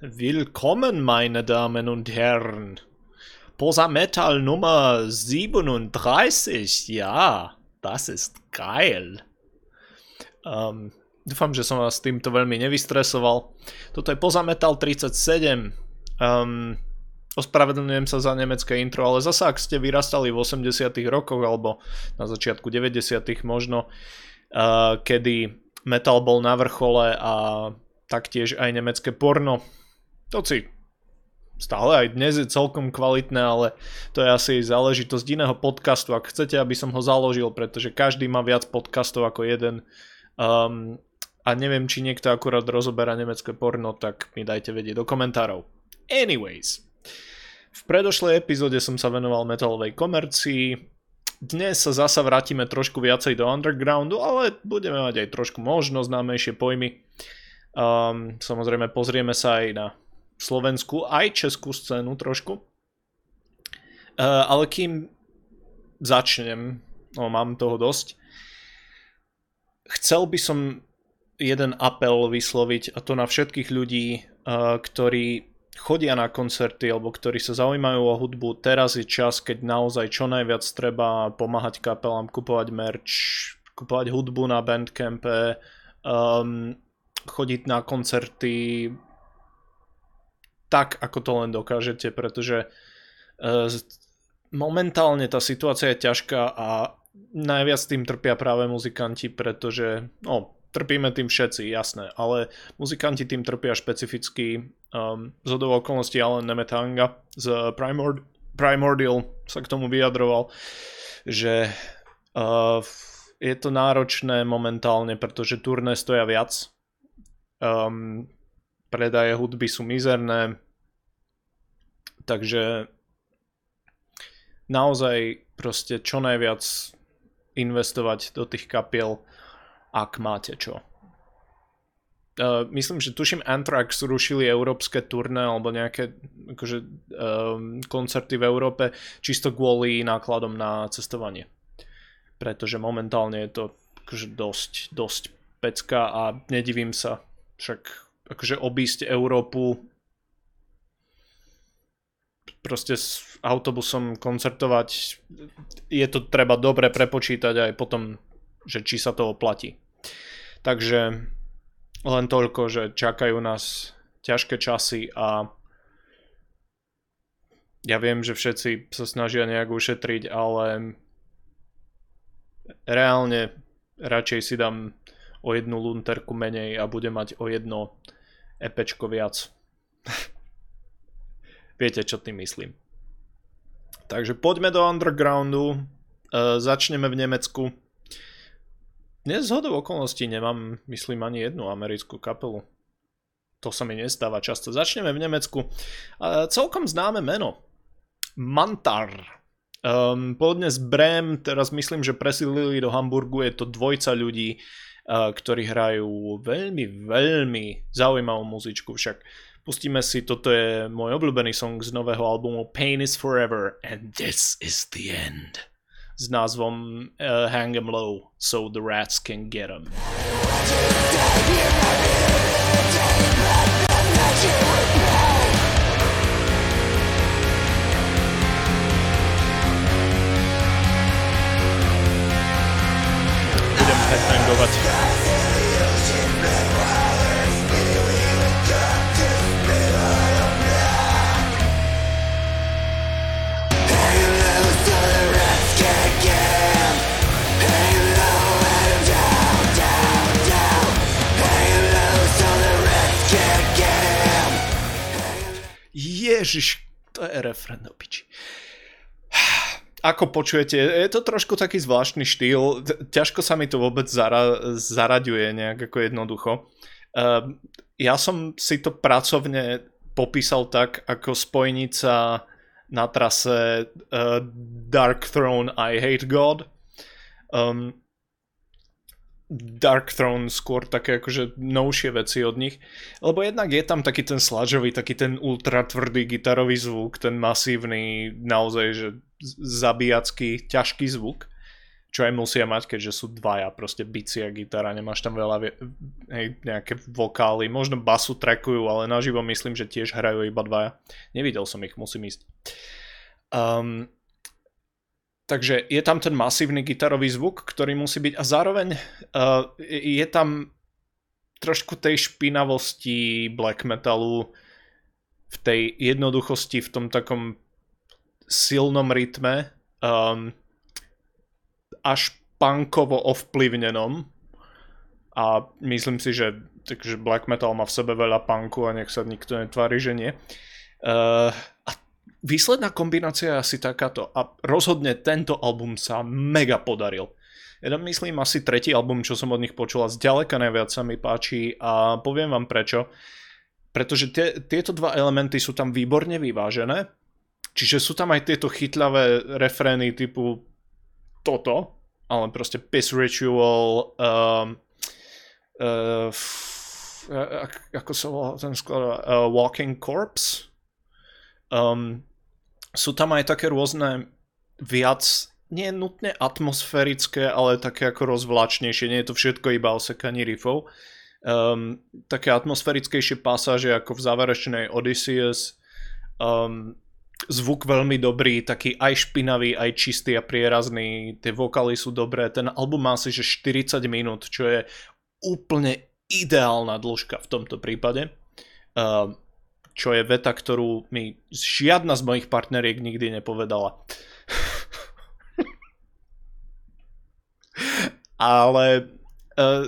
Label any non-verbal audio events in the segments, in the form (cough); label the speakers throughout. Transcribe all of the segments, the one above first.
Speaker 1: Willkommen, meine Damen und Herren. Posa Metal Nummer 37. Ja, das ist geil. Um, dúfam, že som vás týmto veľmi nevystresoval. Toto je Poza Metal 37. Um, ospravedlňujem sa za nemecké intro, ale zasa ak ste vyrastali v 80 rokoch alebo na začiatku 90 možno, uh, kedy metal bol na vrchole a taktiež aj nemecké porno, to si stále aj dnes je celkom kvalitné, ale to je asi záležitosť iného podcastu, ak chcete, aby som ho založil, pretože každý má viac podcastov ako jeden. Um, a neviem, či niekto akurát rozoberá nemecké porno, tak mi dajte vedieť do komentárov. Anyways, v predošlej epizóde som sa venoval metalovej komercii, dnes sa zasa vrátime trošku viacej do undergroundu, ale budeme mať aj trošku možno známejšie pojmy. Um, samozrejme pozrieme sa aj na slovenskú aj českú scénu trošku. Uh, ale kým začnem, no mám toho dosť, chcel by som jeden apel vysloviť a to na všetkých ľudí, uh, ktorí chodia na koncerty alebo ktorí sa zaujímajú o hudbu. Teraz je čas, keď naozaj čo najviac treba pomáhať kapelám, kupovať merch, kupovať hudbu na Bandcampe, um, chodiť na koncerty, tak, ako to len dokážete, pretože uh, momentálne tá situácia je ťažká a najviac tým trpia práve muzikanti, pretože, no, trpíme tým všetci, jasné, ale muzikanti tým trpia špecificky um, z okolností Alan Nemetanga z Primord- Primordial sa k tomu vyjadroval, že uh, je to náročné momentálne, pretože turné stoja viac, um, predaje hudby sú mizerné, takže naozaj proste čo najviac investovať do tých kapiel, ak máte čo. Uh, myslím, že tuším Anthrax rušili európske turné alebo nejaké akože, um, koncerty v Európe čisto kvôli nákladom na cestovanie. Pretože momentálne je to akože dosť, dosť pecka a nedivím sa. Však akože obísť Európu proste s autobusom koncertovať je to treba dobre prepočítať aj potom, že či sa to oplatí. Takže len toľko, že čakajú nás ťažké časy a ja viem, že všetci sa snažia nejak ušetriť, ale reálne radšej si dám o jednu lunterku menej a budem mať o jedno epečko viac. (laughs) Viete, čo tým myslím. Takže poďme do undergroundu. Uh, začneme v Nemecku. Dnes z hodou okolností nemám, myslím, ani jednu americkú kapelu. To sa mi nestáva často. Začneme v Nemecku. Uh, celkom známe meno. Mantar. Um, pôvodne z Brem, teraz myslím, že presídlili do Hamburgu, je to dvojca ľudí, ktorí hrajú veľmi, veľmi zaujímavú muzičku však. Pustíme si, toto je môj obľúbený song z nového albumu Pain is Forever and This is the End s názvom uh, Hang 'em Low so the rats can get 'em. Budem headbangovať. Ježiš, to je refren do piči. Ako počujete, je to trošku taký zvláštny štýl, ťažko sa mi to vôbec zara- zaraďuje nejak ako jednoducho. Uh, ja som si to pracovne popísal tak ako spojnica na trase uh, Dark Throne I Hate God. Um, Dark Throne skôr také akože novšie veci od nich, lebo jednak je tam taký ten sludgeový, taký ten ultra tvrdý gitarový zvuk, ten masívny, naozaj, že zabíjacký, ťažký zvuk. čo aj musia mať, keďže sú dvaja, proste bici a gitara, nemáš tam veľa hej, nejaké vokály, možno basu trackujú, ale naživo myslím, že tiež hrajú iba dvaja. Nevidel som ich, musím ísť. Um, takže je tam ten masívny gitarový zvuk, ktorý musí byť a zároveň uh, je tam trošku tej špinavosti black metalu v tej jednoduchosti, v tom takom silnom rytme. Um, až punkovo ovplyvnenom a myslím si, že takže black metal má v sebe veľa punku a nech sa nikto netvári, že nie. Uh, a výsledná kombinácia je asi takáto a rozhodne tento album sa mega podaril. Ja myslím asi tretí album, čo som od nich počul a zďaleka najviac sa mi páči a poviem vám prečo. Pretože tie, tieto dva elementy sú tam výborne vyvážené, čiže sú tam aj tieto chytľavé refrény typu toto, ale proste Piss Ritual, um, uh, f, ako sa volá ten sklad, uh, Walking Corpse. Um, sú tam aj také rôzne viac, nie nutne atmosférické, ale také ako rozvláčnejšie, nie je to všetko iba osekaní riffov. Um, také atmosférickejšie pasáže ako v záverečnej Odysseus. Um, zvuk veľmi dobrý, taký aj špinavý, aj čistý a prierazný, tie vokály sú dobré, ten album má asi že 40 minút, čo je úplne ideálna dĺžka v tomto prípade. Uh, čo je veta, ktorú mi žiadna z mojich partneriek nikdy nepovedala. (laughs) Ale uh,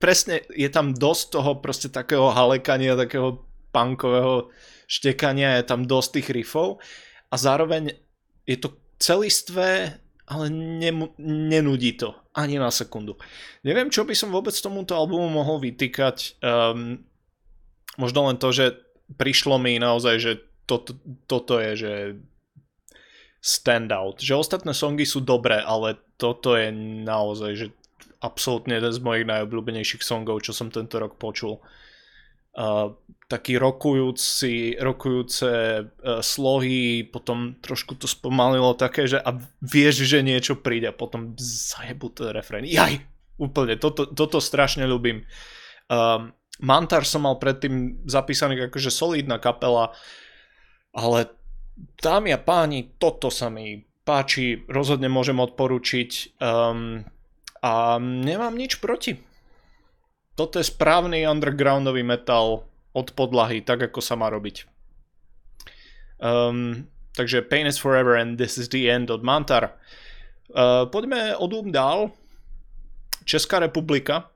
Speaker 1: presne je tam dosť toho proste takého halekania, takého punkového štekania, je tam dosť tých riffov a zároveň je to celistvé, ale nemu, nenudí to ani na sekundu. Neviem, čo by som vôbec tomuto albumu mohol vytýkať. Um, možno len to, že prišlo mi naozaj, že toto, toto je, že standout. Že ostatné songy sú dobré, ale toto je naozaj, že absolútne jeden z mojich najobľúbenejších songov, čo som tento rok počul uh, taký rokujúci, rokujúce uh, slohy, potom trošku to spomalilo také, že a vieš, že niečo príde a potom zajebu ten refrén. Jaj, úplne, toto, toto strašne ľúbim. Um, Mantar som mal predtým zapísaný akože solidná kapela, ale dámy a páni, toto sa mi páči, rozhodne môžem odporučiť um, a nemám nič proti toto je správny undergroundový metal od podlahy, tak ako sa má robiť. Um, takže Pain is Forever and This is the End od Mantar. Uh, poďme o Doom dál. Česká republika.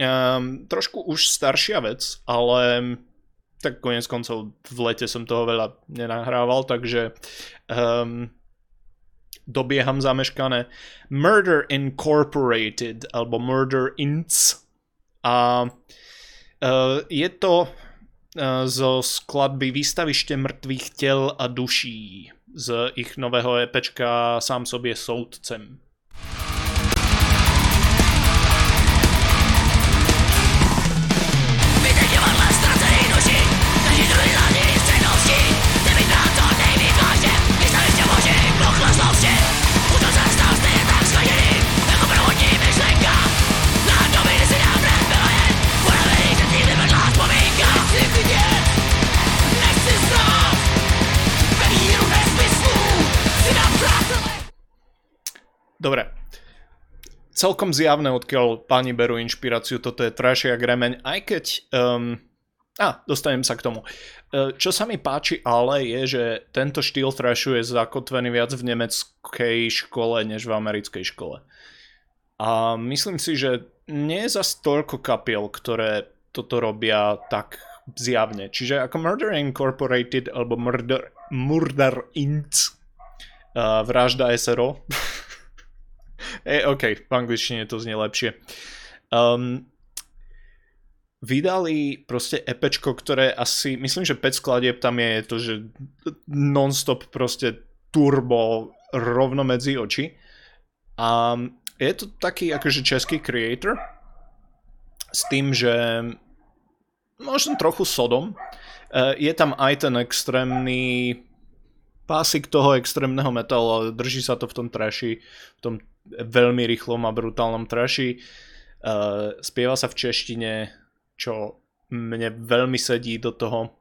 Speaker 1: Um, trošku už staršia vec, ale tak konec koncov v lete som toho veľa nenahrával, takže um, dobieham zameškané. Murder Incorporated, alebo Murder Inc a uh, je to uh, zo skladby Výstavište mŕtvych tel a duší z ich nového EPčka Sám sobě soudcem. Celkom zjavné, odkiaľ páni berú inšpiráciu, toto je trashia gremeň, aj keď... Um, a, dostanem sa k tomu. E, čo sa mi páči ale je, že tento štýl thrashu je zakotvený viac v nemeckej škole, než v americkej škole. A myslím si, že nie je zas toľko kapiel, ktoré toto robia tak zjavne. Čiže ako Murder Incorporated alebo Murder, Murder Inc. Uh, vražda SRO (laughs) e, OK, v angličtine to znie lepšie. Um, vydali proste epečko, ktoré asi, myslím, že 5 skladieb tam je to, že non-stop proste turbo rovno medzi oči. A je to taký akože český creator s tým, že možno trochu sodom. Uh, je tam aj ten extrémny pásik toho extrémneho metalu, ale drží sa to v tom trashi, v tom veľmi rýchlom a brutálnom trashi. Uh, spieva sa v češtine, čo mne veľmi sedí do toho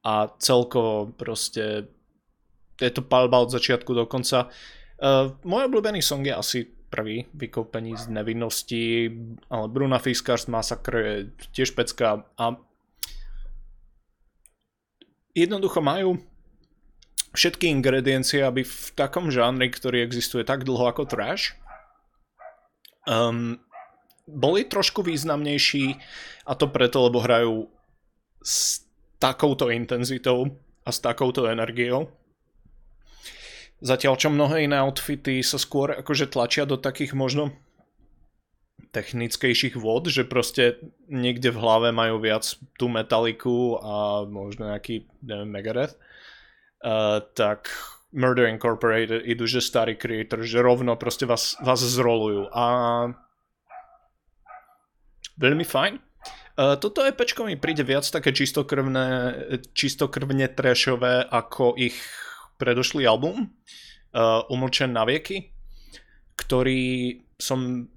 Speaker 1: a celkovo proste je to palba od začiatku do konca. Uh, môj obľúbený song je asi prvý, Vykopení z nevinnosti, ale Bruna Fiskars Massacre je tiež pecka a jednoducho majú všetky ingrediencie, aby v takom žánri, ktorý existuje tak dlho ako trash, um, boli trošku významnejší a to preto, lebo hrajú s takouto intenzitou a s takouto energiou. Zatiaľ čo mnohé iné outfity sa skôr akože tlačia do takých možno technickejších vod, že proste niekde v hlave majú viac tú metaliku a možno nejaký, neviem, Megadeth, uh, tak Murder Incorporated idú, že starý creator, že rovno proste vás, vás zrolujú a veľmi fajn. Uh, toto EPčko mi príde viac také čistokrvné, čistokrvne trashové ako ich predošlý album uh, Umlčen na vieky, ktorý som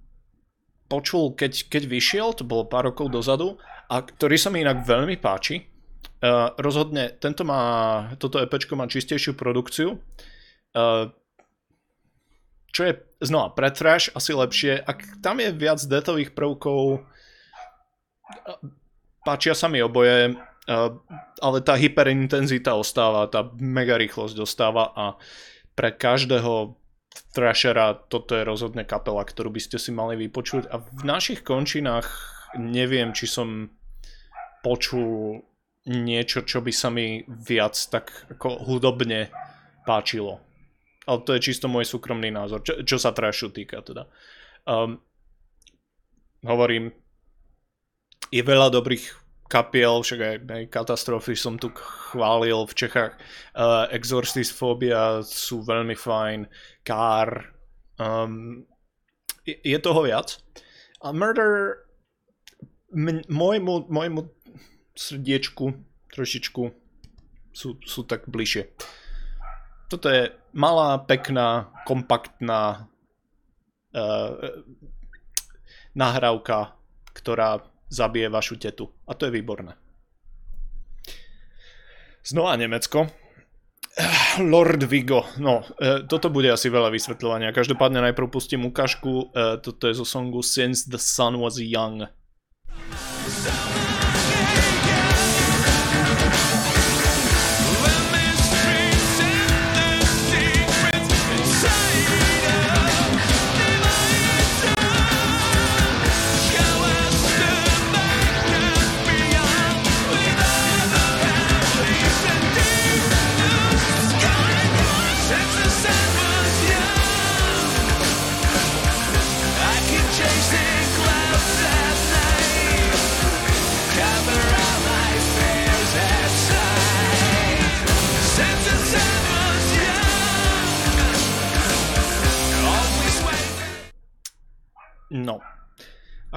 Speaker 1: počul, keď, keď vyšiel, to bolo pár rokov dozadu, a ktorý sa mi inak veľmi páči. Uh, rozhodne, tento má, toto EPčko má čistejšiu produkciu. Uh, čo je, znova, pre trash asi lepšie. Ak tam je viac detových prvkov, páčia sa mi oboje, ale tá hyperintenzita ostáva, tá mega rýchlosť ostáva a pre každého trashera toto je rozhodne kapela, ktorú by ste si mali vypočuť a v našich končinách neviem, či som počul niečo, čo by sa mi viac tak ako hudobne páčilo. Ale to je čisto môj súkromný názor, čo, čo sa trashu týka teda. Um, hovorím, je veľa dobrých kapiel, však aj, aj katastrofy som tu chválil v Čechách. Uh, Exorcist Phobia sú veľmi fajn. Car. Um, je, je toho viac. A Murder m- môjmu, môjmu srdiečku trošičku sú, sú tak bližšie. Toto je malá, pekná, kompaktná uh, nahrávka, ktorá zabije vašu tetu. A to je výborné. Znova Nemecko. Lord Vigo. No, e, toto bude asi veľa vysvetľovania. Každopádne najprv pustím ukážku. E, toto je zo songu Since the Sun Was Young.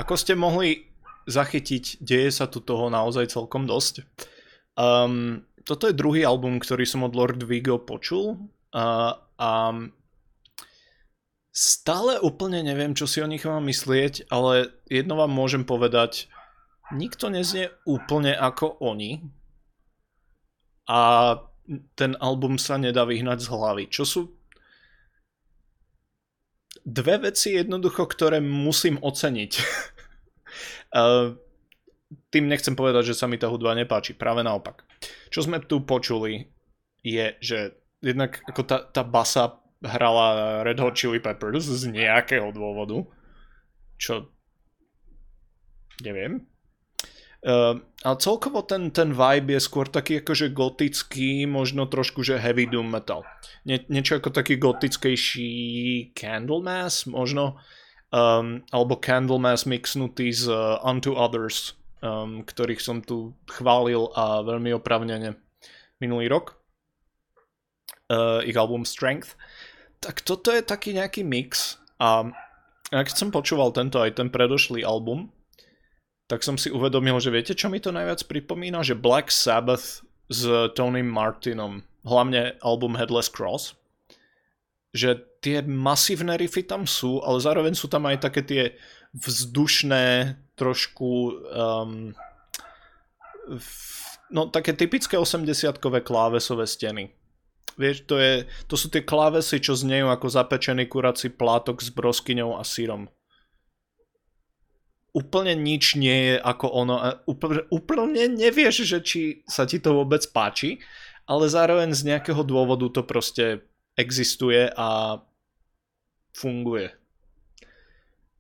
Speaker 1: Ako ste mohli zachytiť, deje sa tu toho naozaj celkom dosť. Um, toto je druhý album, ktorý som od Lord Vigo počul uh, a stále úplne neviem, čo si o nich mám myslieť, ale jedno vám môžem povedať, nikto neznie úplne ako oni a ten album sa nedá vyhnať z hlavy, čo sú dve veci jednoducho, ktoré musím oceniť. (laughs) Tým nechcem povedať, že sa mi tá hudba nepáči, práve naopak. Čo sme tu počuli je, že jednak ako tá, tá basa hrala Red Hot Chili Peppers z nejakého dôvodu, čo neviem, Uh, ale celkovo ten, ten vibe je skôr taký akože gotický, možno trošku, že heavy doom metal. Nie, niečo ako taký gotickejší Candlemass, možno, um, alebo Candlemass mixnutý z uh, Unto Others, um, ktorých som tu chválil a veľmi opravnene minulý rok. Uh, ich album Strength. Tak toto je taký nejaký mix a keď som počúval tento aj ten predošlý album, tak som si uvedomil, že viete, čo mi to najviac pripomína? Že Black Sabbath s Tony Martinom. hlavne album Headless Cross, že tie masívne riffy tam sú, ale zároveň sú tam aj také tie vzdušné, trošku um, no také typické 80-kové klávesové steny. Vieš, to, je, to sú tie klávesy, čo znejú ako zapečený kurací plátok s broskyňou a sírom. Úplne nič nie je ako ono. Úplne, úplne nevieš, že či sa ti to vôbec páči, ale zároveň z nejakého dôvodu to proste existuje a funguje.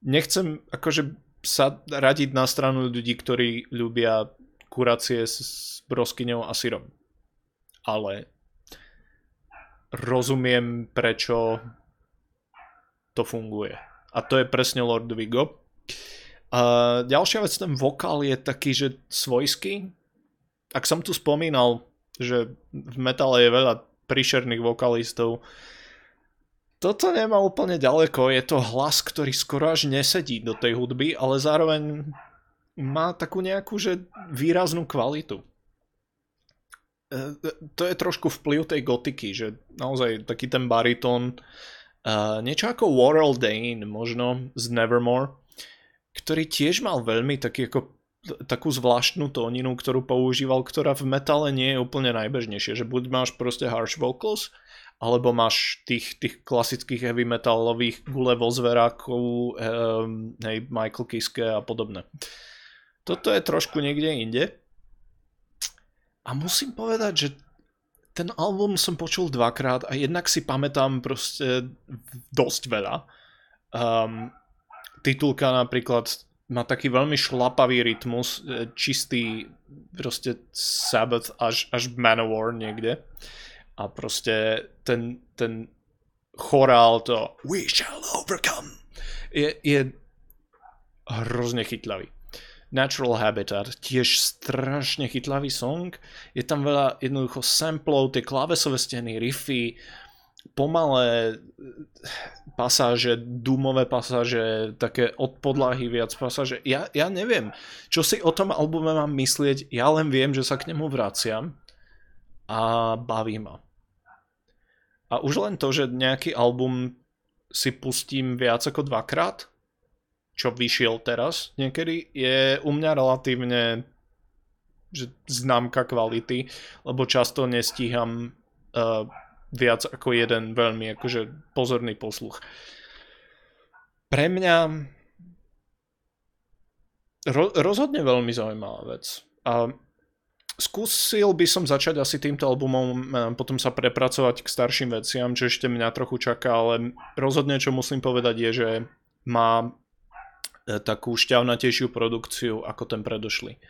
Speaker 1: Nechcem akože sa radiť na stranu ľudí, ktorí ľubia kuracie s broskyňou a syrom. Ale rozumiem, prečo to funguje. A to je presne Lord Vigo. A ďalšia vec, ten vokál je taký, že svojský. Ak som tu spomínal, že v metale je veľa príšerných vokalistov, toto nemá úplne ďaleko, je to hlas, ktorý skoro až nesedí do tej hudby, ale zároveň má takú nejakú, že výraznú kvalitu. E, to je trošku vplyv tej gotiky, že naozaj taký ten baritón, uh, niečo ako Warrell Dane, možno z Nevermore, ktorý tiež mal veľmi taký ako takú zvláštnu tóninu, ktorú používal, ktorá v metale nie je úplne najbežnejšia, že buď máš proste harsh vocals, alebo máš tých, tých klasických heavy metalových gule vo zverákov, um, hej, Michael Kiske a podobné. Toto je trošku niekde inde. A musím povedať, že ten album som počul dvakrát a jednak si pamätám proste dosť veľa. Um, titulka napríklad má taký veľmi šlapavý rytmus, e, čistý proste Sabbath až, až Manowar niekde a proste ten, ten chorál to We shall overcome je, je hrozne chytľavý. Natural Habitat, tiež strašne chytlavý song. Je tam veľa jednoducho samplov, tie klávesové steny, riffy, pomalé pasáže, dumové pasáže, také od podlahy viac pasáže. Ja, ja neviem, čo si o tom albume mám myslieť, ja len viem, že sa k nemu vraciam a baví ma. A už len to, že nejaký album si pustím viac ako dvakrát, čo vyšiel teraz niekedy, je u mňa relatívne že známka kvality, lebo často nestíham uh, viac ako jeden veľmi akože pozorný posluch. Pre mňa ro- rozhodne veľmi zaujímavá vec. A Skúsil by som začať asi týmto albumom, potom sa prepracovať k starším veciam, čo ešte mňa trochu čaká, ale rozhodne čo musím povedať je, že má e, takú šťavnatejšiu produkciu ako ten predošlý. E,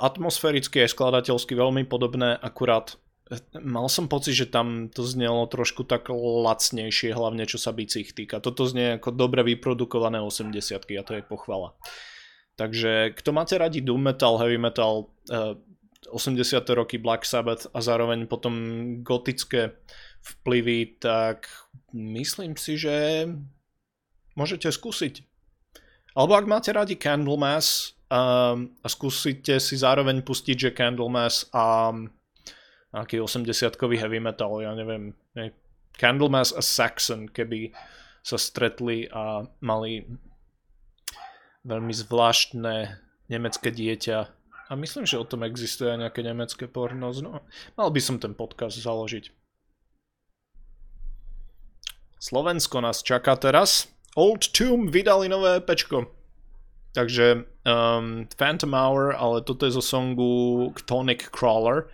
Speaker 1: atmosféricky aj skladateľsky veľmi podobné, akurát mal som pocit, že tam to znelo trošku tak lacnejšie, hlavne čo sa bicích týka. Toto znie ako dobre vyprodukované 80 a to je pochvala. Takže kto máte radi doom metal, heavy metal, 80. roky Black Sabbath a zároveň potom gotické vplyvy, tak myslím si, že môžete skúsiť. Alebo ak máte radi Candlemass um, a skúsite si zároveň pustiť, že Candlemass a nejaký 80-kový heavy metal, ja neviem, ne, Candlemass a Saxon, keby sa stretli a mali veľmi zvláštne nemecké dieťa a myslím, že o tom existuje aj nejaké nemecké porno. No, mal by som ten podcast založiť. Slovensko nás čaká teraz. Old Tomb vydali nové pečko. Takže um, Phantom Hour, ale toto je zo songu Tonic Crawler.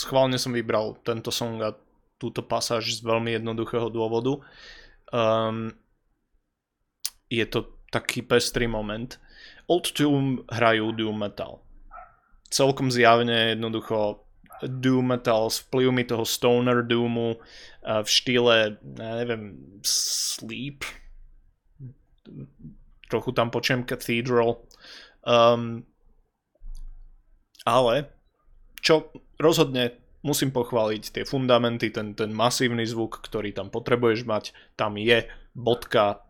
Speaker 1: Schválne som vybral tento song a túto pasáž z veľmi jednoduchého dôvodu. Um, je to taký pestrý moment. Old Doom hrajú Doom Metal. Celkom zjavne jednoducho Doom Metal s vplyvmi toho Stoner Doomu v štýle, neviem, Sleep. Trochu tam počujem Cathedral. Um, ale čo rozhodne musím pochváliť tie fundamenty, ten, ten masívny zvuk, ktorý tam potrebuješ mať, tam je bodka,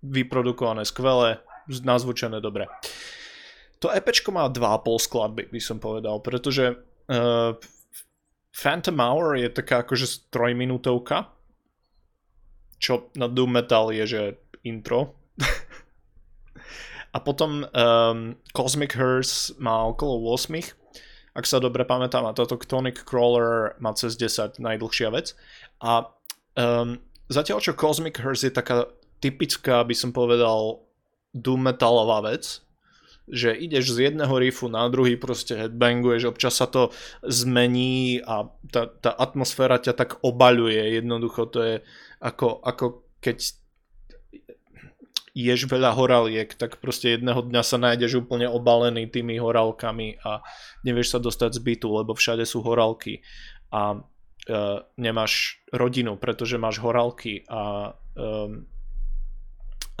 Speaker 1: vyprodukované skvelé, nazvučené dobre. To EPčko má 2,5 skladby, by som povedal, pretože uh, Phantom Hour je taká akože trojminútovka, čo na Doom Metal je, že intro. (laughs) a potom um, Cosmic Hearse má okolo 8 ak sa dobre pamätám, a toto Tonic Crawler má cez 10, najdlhšia vec. A um, zatiaľ čo Cosmic Hearse je taká typická, by som povedal, doom metalová vec, že ideš z jedného riffu na druhý, proste headbanguješ, občas sa to zmení a tá, tá atmosféra ťa tak obaľuje, jednoducho to je ako, ako keď ješ veľa horaliek, tak proste jedného dňa sa nájdeš úplne obalený tými horálkami a nevieš sa dostať z bytu, lebo všade sú horálky. A uh, nemáš rodinu, pretože máš horálky a, um,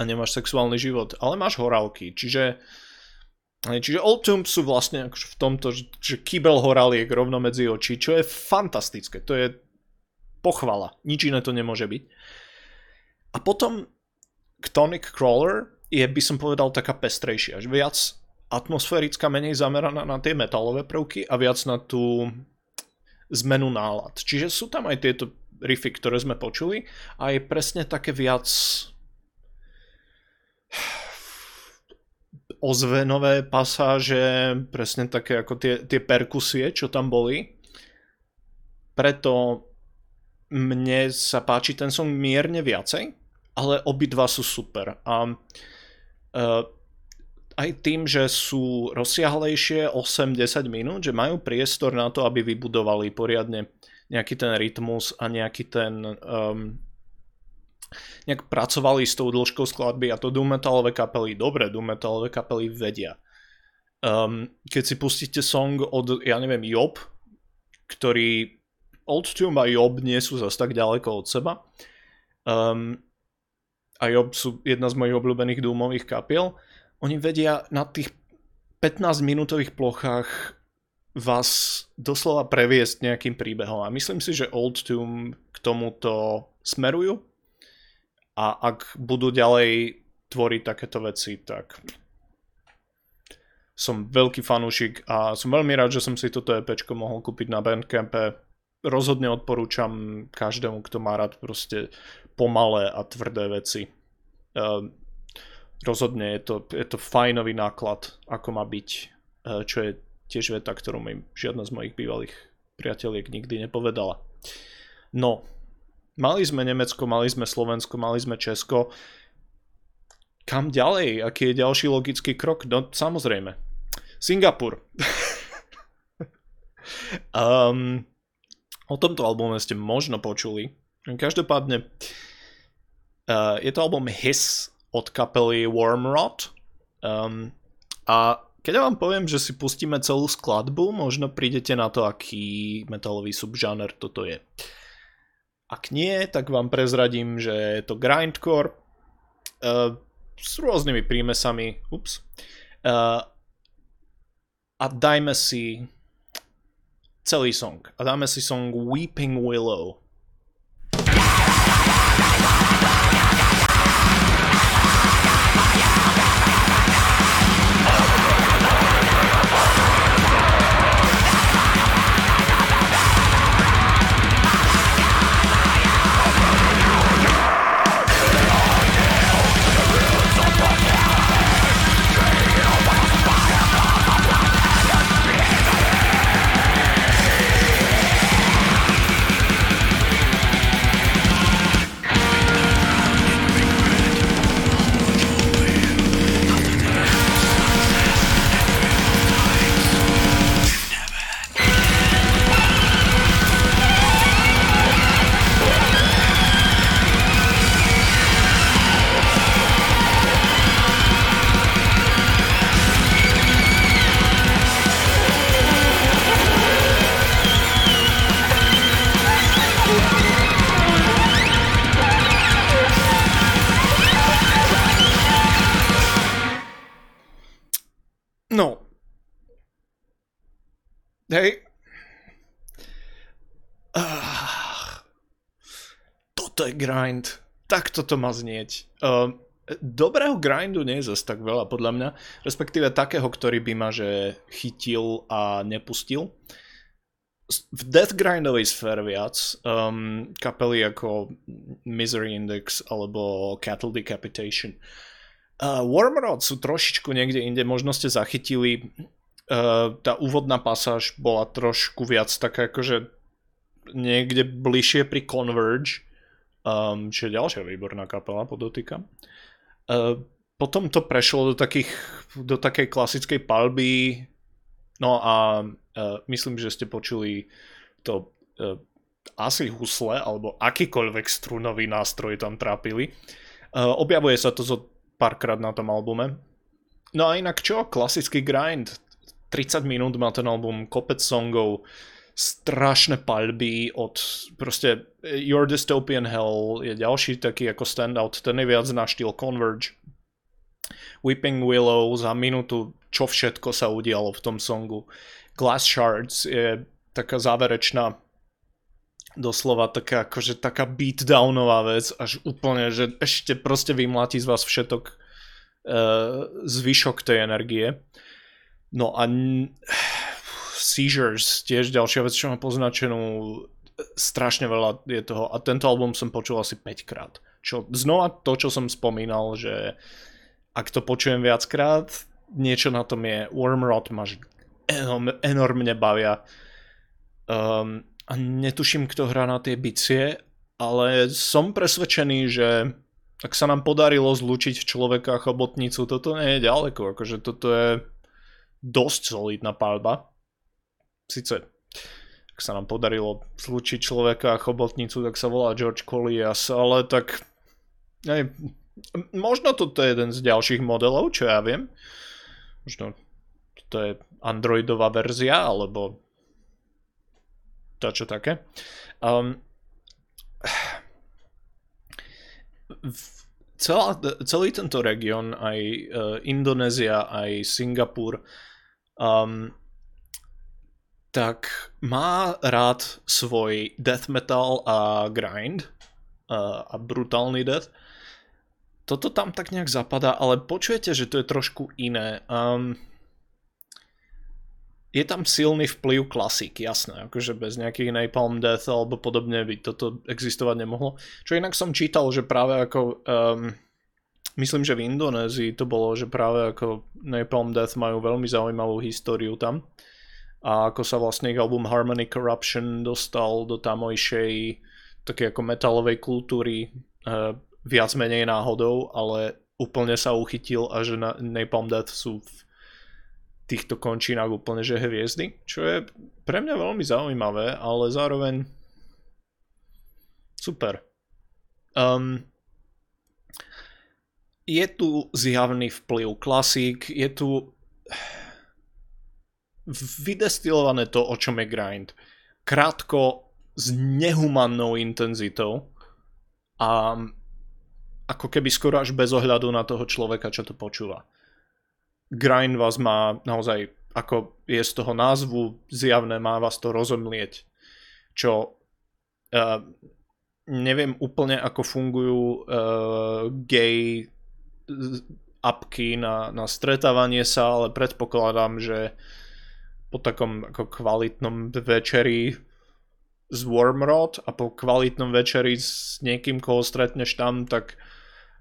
Speaker 1: a nemáš sexuálny život, ale máš horálky, čiže Čiže Old Tomb sú vlastne v tomto, že kýbel horáliek rovno medzi oči, čo je fantastické, to je pochvala, nič iné to nemôže byť. A potom Tonic Crawler je, by som povedal, taká pestrejšia. Že viac atmosférická, menej zameraná na tie metalové prvky a viac na tú zmenu nálad. Čiže sú tam aj tieto riffy, ktoré sme počuli a je presne také viac ozvenové pasáže, presne také ako tie, tie perkusie, čo tam boli. Preto mne sa páči ten song mierne viacej, ale obidva sú super. A uh, aj tým, že sú rozsiahlejšie 8-10 minút, že majú priestor na to, aby vybudovali poriadne nejaký ten rytmus a nejaký ten um, nejak pracovali s tou dĺžkou skladby a to doom kapely, dobre doom kapely vedia. Um, keď si pustíte song od, ja neviem, Job, ktorý Old Tune a Job nie sú zase tak ďaleko od seba, um, a Job sú jedna z mojich obľúbených dúmových kapiel, oni vedia na tých 15 minútových plochách vás doslova previesť nejakým príbehom. A myslím si, že Old Tomb k tomuto smerujú. A ak budú ďalej tvoriť takéto veci, tak som veľký fanúšik a som veľmi rád, že som si toto EP mohol kúpiť na Bandcampe. Rozhodne odporúčam každému, kto má rád proste pomalé a tvrdé veci. Uh, rozhodne je to, je to fajnový náklad, ako má byť, uh, čo je tiež veta, ktorú mi žiadna z mojich bývalých priateliek nikdy nepovedala. No, mali sme Nemecko, mali sme Slovensko, mali sme Česko. Kam ďalej? Aký je ďalší logický krok? No, samozrejme. Singapur. um, (laughs) o tomto albume ste možno počuli. Každopádne, Uh, je to album Hiss od kapely Wormrot. Um, a keď vám poviem, že si pustíme celú skladbu, možno prídete na to, aký metalový subžáner toto je. Ak nie, tak vám prezradím, že je to grindcore uh, s rôznymi prímesami. Ups. Uh, a dajme si celý song. A song Weeping Willow hej. Ah, toto je grind. Tak toto má znieť. Uh, dobrého grindu nie je zase tak veľa podľa mňa, respektíve takého, ktorý by ma že chytil a nepustil. V death grindovej sfére viac um, kapely ako Misery Index alebo Cattle Decapitation. Uh, Warmrod sú trošičku niekde inde, možno ste zachytili. Uh, tá úvodná pasáž bola trošku viac taká akože niekde bližšie pri Converge, um, čo je ďalšia výborná kapela, podotýkam. Uh, potom to prešlo do, takých, do takej klasickej palby, no a uh, myslím, že ste počuli to uh, asi husle, alebo akýkoľvek strunový nástroj tam trápili. Uh, objavuje sa to zo párkrát na tom albume. No a inak čo? Klasický grind. 30 minút má ten album, kopec songov, strašné palby od proste Your Dystopian Hell je ďalší taký ako standout, ten je viac na štýl Converge. Weeping Willow za minútu, čo všetko sa udialo v tom songu. Glass Shards je taká záverečná doslova taká, akože taká beatdownová vec, až úplne, že ešte proste vymláti z vás všetok uh, zvyšok tej energie. No a Seizures, tiež ďalšia vec, čo mám poznačenú, strašne veľa je toho a tento album som počul asi 5 krát. Čo, znova to, čo som spomínal, že ak to počujem viackrát, niečo na tom je. Wormrot máš enorm, enormne bavia. Um, a netuším, kto hrá na tie bicie, ale som presvedčený, že ak sa nám podarilo zlúčiť človeka a chobotnicu, toto nie je ďaleko, akože toto je dosť solidná palba síce ak sa nám podarilo zlučiť človeka a chobotnicu, tak sa volá George Collias, ale tak aj, možno toto je jeden z ďalších modelov, čo ja viem. Možno to je Androidová verzia, alebo to čo také. Um, celá, celý tento región, aj uh, Indonézia, aj Singapur, um, tak má rád svoj death metal a grind a, a brutálny death. Toto tam tak nejak zapadá, ale počujete, že to je trošku iné. Um, je tam silný vplyv klasik, jasné, akože bez nejakých Napalm Death alebo podobne by toto existovať nemohlo. Čo inak som čítal, že práve ako, um, myslím, že v Indonézii to bolo, že práve ako Napalm Death majú veľmi zaujímavú históriu tam a ako sa vlastne ich album Harmony Corruption dostal do tamojšej také ako metalovej kultúry uh, viac menej náhodou, ale úplne sa uchytil a že na Napalm Death sú v týchto končinách úplne že hviezdy, čo je pre mňa veľmi zaujímavé, ale zároveň super. Um, je tu zjavný vplyv klasík, je tu vydestilované to, o čom je grind. Krátko, s nehumannou intenzitou a ako keby skoro až bez ohľadu na toho človeka, čo to počúva. Grind vás má naozaj, ako je z toho názvu zjavné, má vás to rozomlieť. Čo uh, neviem úplne, ako fungujú uh, gay apky na, na stretávanie sa, ale predpokladám, že po takom ako kvalitnom večeri z Wormrod a po kvalitnom večeri s niekým, koho stretneš tam, tak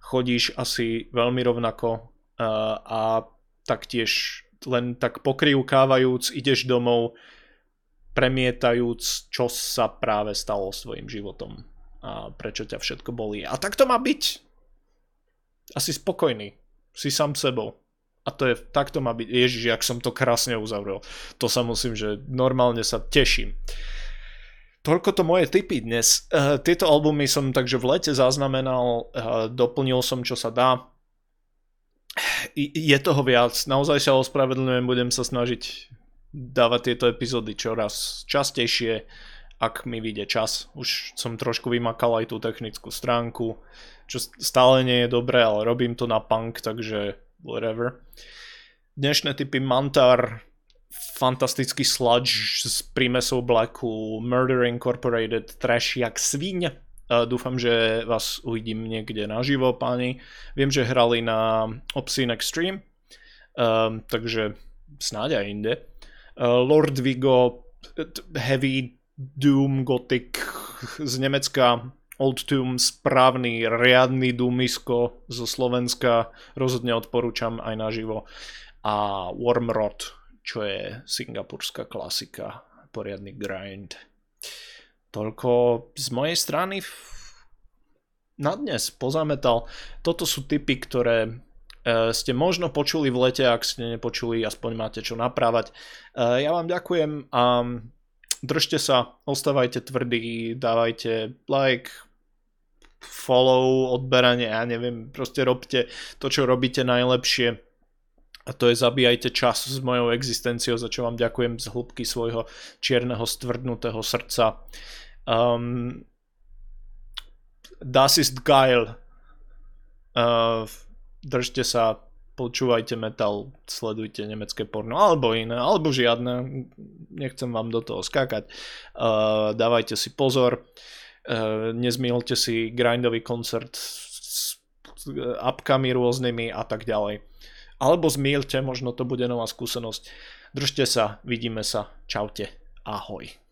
Speaker 1: chodíš asi veľmi rovnako uh, a taktiež len tak pokrivkávajúc ideš domov, premietajúc, čo sa práve stalo svojim životom a prečo ťa všetko bolí. A tak to má byť. Asi spokojný. Si sám sebou. A to je, takto má byť, ježiš, jak som to krásne uzavrel. To sa musím, že normálne sa teším. Toľko to moje tipy dnes. Uh, tieto albumy som takže v lete zaznamenal, uh, doplnil som, čo sa dá. Je toho viac, naozaj sa ospravedlňujem, budem sa snažiť dávať tieto epizódy čoraz častejšie, ak mi vyjde čas. Už som trošku vymakal aj tú technickú stránku, čo stále nie je dobré, ale robím to na punk, takže whatever. Dnešné typy Mantar, fantastický sludge z prímesou Blacku, Murder Incorporated, trash jak svíň. Dúfam, že vás uvidím niekde naživo, páni. Viem, že hrali na Obscene Extreme, um, takže snáď aj inde. Uh, Lord Vigo, Heavy Doom Gothic z Nemecka, Old Tomb, správny, riadny Doomisko zo Slovenska, rozhodne odporúčam aj naživo. A Wormrod, čo je singapurská klasika, poriadny grind. Toľko z mojej strany na dnes pozametal. Toto sú typy, ktoré e, ste možno počuli v lete, ak ste nepočuli, aspoň máte čo naprávať. E, ja vám ďakujem a držte sa, ostávajte tvrdí, dávajte like, follow, odberanie, ja neviem, proste robte to, čo robíte najlepšie a to je zabíjajte čas s mojou existenciou, za čo vám ďakujem z hĺbky svojho čierneho stvrdnutého srdca. Um, das ist geil. Uh, držte sa, počúvajte metal, sledujte nemecké porno, alebo iné, alebo žiadne, nechcem vám do toho skákať. Uh, dávajte si pozor, uh, nezmielte si grindový koncert s apkami rôznymi a tak ďalej. Alebo zmielte, možno to bude nová skúsenosť. Držte sa, vidíme sa, čaute, ahoj.